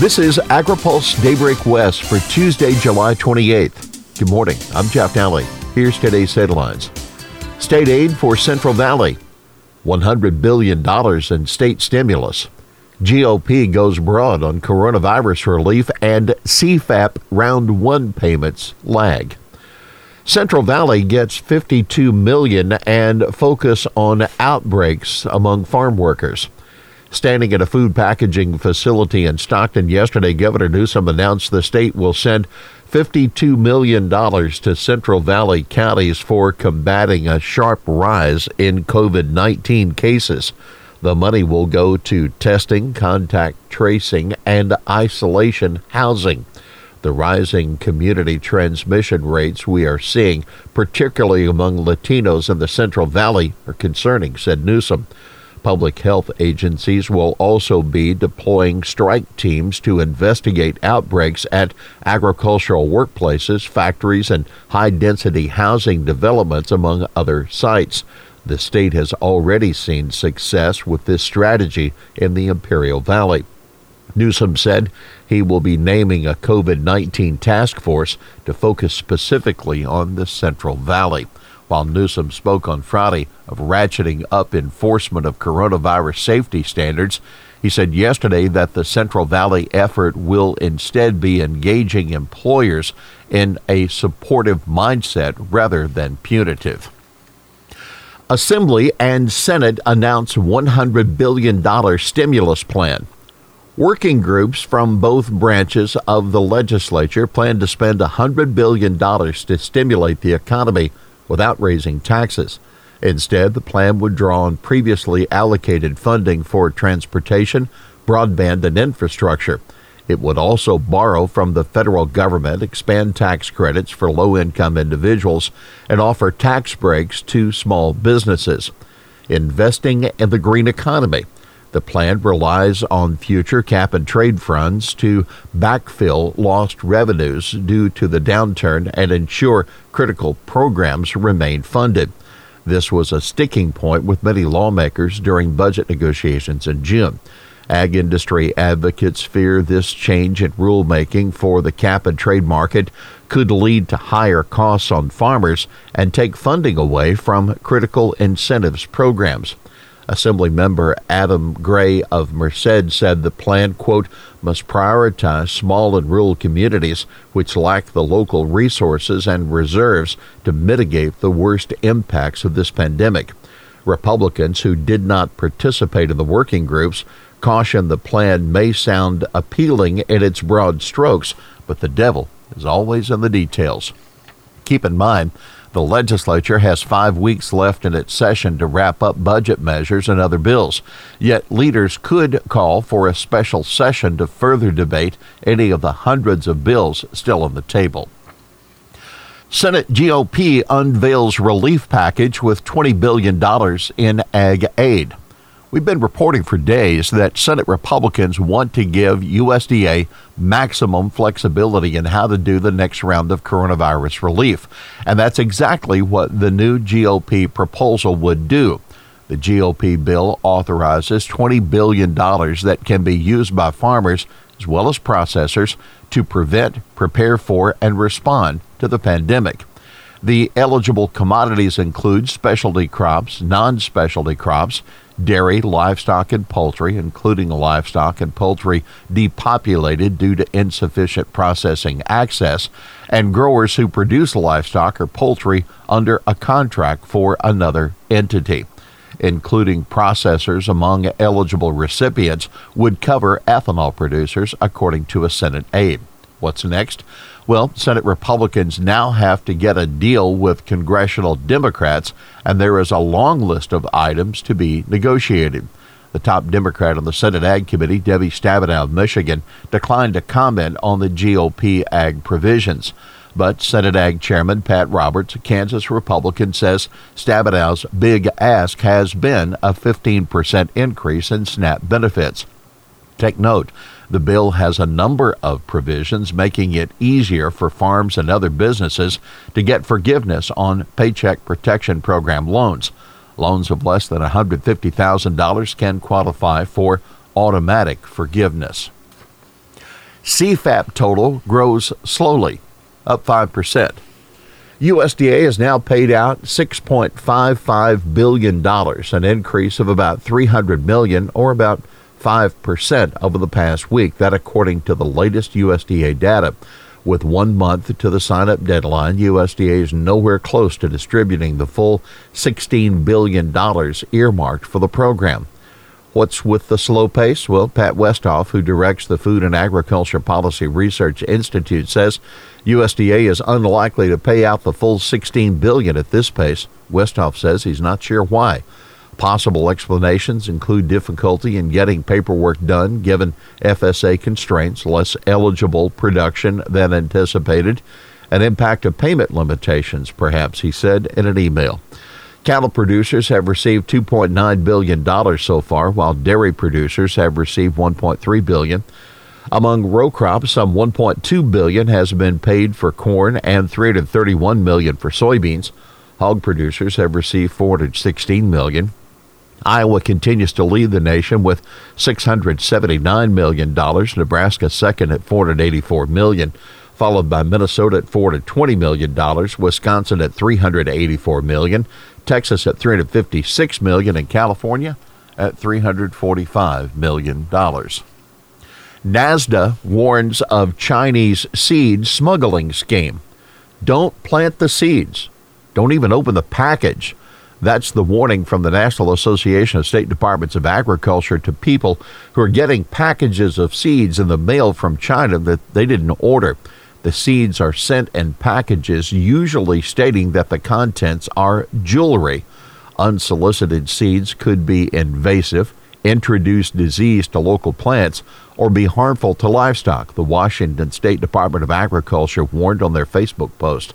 This is AgriPulse Daybreak West for Tuesday, July 28th. Good morning. I'm Jeff Nalley. Here's today's headlines. State aid for Central Valley. $100 billion in state stimulus. GOP goes broad on coronavirus relief and CFAP round 1 payments lag. Central Valley gets 52 million and focus on outbreaks among farm workers. Standing at a food packaging facility in Stockton yesterday, Governor Newsom announced the state will send $52 million to Central Valley counties for combating a sharp rise in COVID 19 cases. The money will go to testing, contact tracing, and isolation housing. The rising community transmission rates we are seeing, particularly among Latinos in the Central Valley, are concerning, said Newsom. Public health agencies will also be deploying strike teams to investigate outbreaks at agricultural workplaces, factories, and high density housing developments, among other sites. The state has already seen success with this strategy in the Imperial Valley. Newsom said he will be naming a COVID 19 task force to focus specifically on the Central Valley while Newsom spoke on Friday of ratcheting up enforcement of coronavirus safety standards. He said yesterday that the Central Valley effort will instead be engaging employers in a supportive mindset rather than punitive. Assembly and Senate announce $100 billion stimulus plan. Working groups from both branches of the legislature plan to spend $100 billion to stimulate the economy without raising taxes. Instead, the plan would draw on previously allocated funding for transportation, broadband, and infrastructure. It would also borrow from the federal government, expand tax credits for low income individuals, and offer tax breaks to small businesses. Investing in the green economy. The plan relies on future cap and trade funds to backfill lost revenues due to the downturn and ensure critical programs remain funded. This was a sticking point with many lawmakers during budget negotiations in June. Ag industry advocates fear this change in rulemaking for the cap and trade market could lead to higher costs on farmers and take funding away from critical incentives programs. Assembly member Adam Gray of Merced said the plan, quote, must prioritize small and rural communities which lack the local resources and reserves to mitigate the worst impacts of this pandemic. Republicans who did not participate in the working groups caution the plan may sound appealing in its broad strokes, but the devil is always in the details. Keep in mind, the legislature has five weeks left in its session to wrap up budget measures and other bills. Yet leaders could call for a special session to further debate any of the hundreds of bills still on the table. Senate GOP unveils relief package with $20 billion in ag aid. We've been reporting for days that Senate Republicans want to give USDA maximum flexibility in how to do the next round of coronavirus relief. And that's exactly what the new GOP proposal would do. The GOP bill authorizes $20 billion that can be used by farmers as well as processors to prevent, prepare for, and respond to the pandemic. The eligible commodities include specialty crops, non specialty crops, dairy, livestock, and poultry, including livestock and poultry depopulated due to insufficient processing access, and growers who produce livestock or poultry under a contract for another entity. Including processors among eligible recipients would cover ethanol producers, according to a Senate aide. What's next? Well, Senate Republicans now have to get a deal with congressional Democrats, and there is a long list of items to be negotiated. The top Democrat on the Senate Ag Committee, Debbie Stabenow of Michigan, declined to comment on the GOP ag provisions. But Senate Ag Chairman Pat Roberts, a Kansas Republican, says Stabenow's big ask has been a 15% increase in SNAP benefits. Take note, the bill has a number of provisions making it easier for farms and other businesses to get forgiveness on Paycheck Protection Program loans. Loans of less than $150,000 can qualify for automatic forgiveness. CFAP total grows slowly, up 5%. USDA has now paid out $6.55 billion, an increase of about 300 million or about 5% over the past week. That according to the latest USDA data. With one month to the sign up deadline, USDA is nowhere close to distributing the full $16 billion earmarked for the program. What's with the slow pace? Well, Pat Westhoff, who directs the Food and Agriculture Policy Research Institute, says USDA is unlikely to pay out the full 16 billion at this pace. Westhoff says he's not sure why. Possible explanations include difficulty in getting paperwork done given FSA constraints, less eligible production than anticipated, an impact of payment limitations, perhaps, he said in an email. Cattle producers have received $2.9 billion so far, while dairy producers have received 1.3 billion. Among row crops, some 1.2 billion has been paid for corn and 331 million for soybeans. Hog producers have received 416 million. Iowa continues to lead the nation with $679 million. Nebraska second at 484 million, followed by Minnesota at $420 million, Wisconsin at 384 million, Texas at 356 million, and California at 345 million dollars. NASDA warns of Chinese seed smuggling scheme. Don't plant the seeds. Don't even open the package. That's the warning from the National Association of State Departments of Agriculture to people who are getting packages of seeds in the mail from China that they didn't order. The seeds are sent in packages, usually stating that the contents are jewelry. Unsolicited seeds could be invasive, introduce disease to local plants, or be harmful to livestock, the Washington State Department of Agriculture warned on their Facebook post.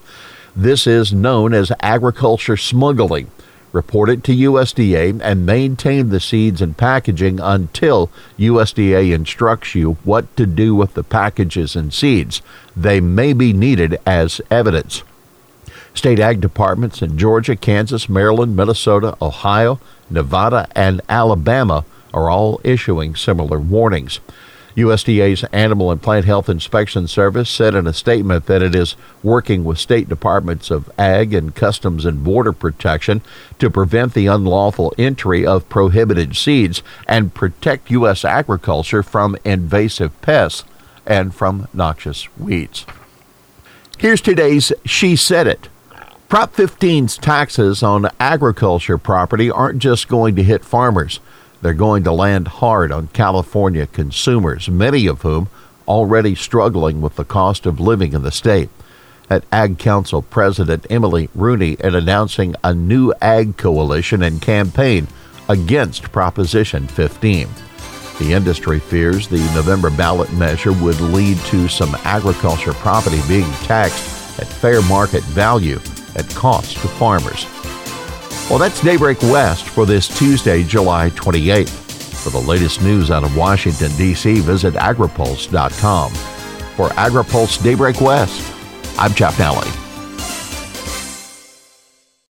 This is known as agriculture smuggling report it to USDA, and maintain the seeds and packaging until USDA instructs you what to do with the packages and seeds. They may be needed as evidence. State ag departments in Georgia, Kansas, Maryland, Minnesota, Ohio, Nevada, and Alabama are all issuing similar warnings. USDA's Animal and Plant Health Inspection Service said in a statement that it is working with state departments of Ag and Customs and Border Protection to prevent the unlawful entry of prohibited seeds and protect U.S. agriculture from invasive pests and from noxious weeds. Here's today's She Said It. Prop 15's taxes on agriculture property aren't just going to hit farmers. They're going to land hard on California consumers, many of whom already struggling with the cost of living in the state. At Ag Council President Emily Rooney in announcing a new ag coalition and campaign against Proposition 15. The industry fears the November ballot measure would lead to some agriculture property being taxed at fair market value at cost to farmers. Well, that's Daybreak West for this Tuesday, July 28th. For the latest news out of Washington, D.C., visit agripulse.com. For AgriPulse Daybreak West, I'm Jeff Nalley.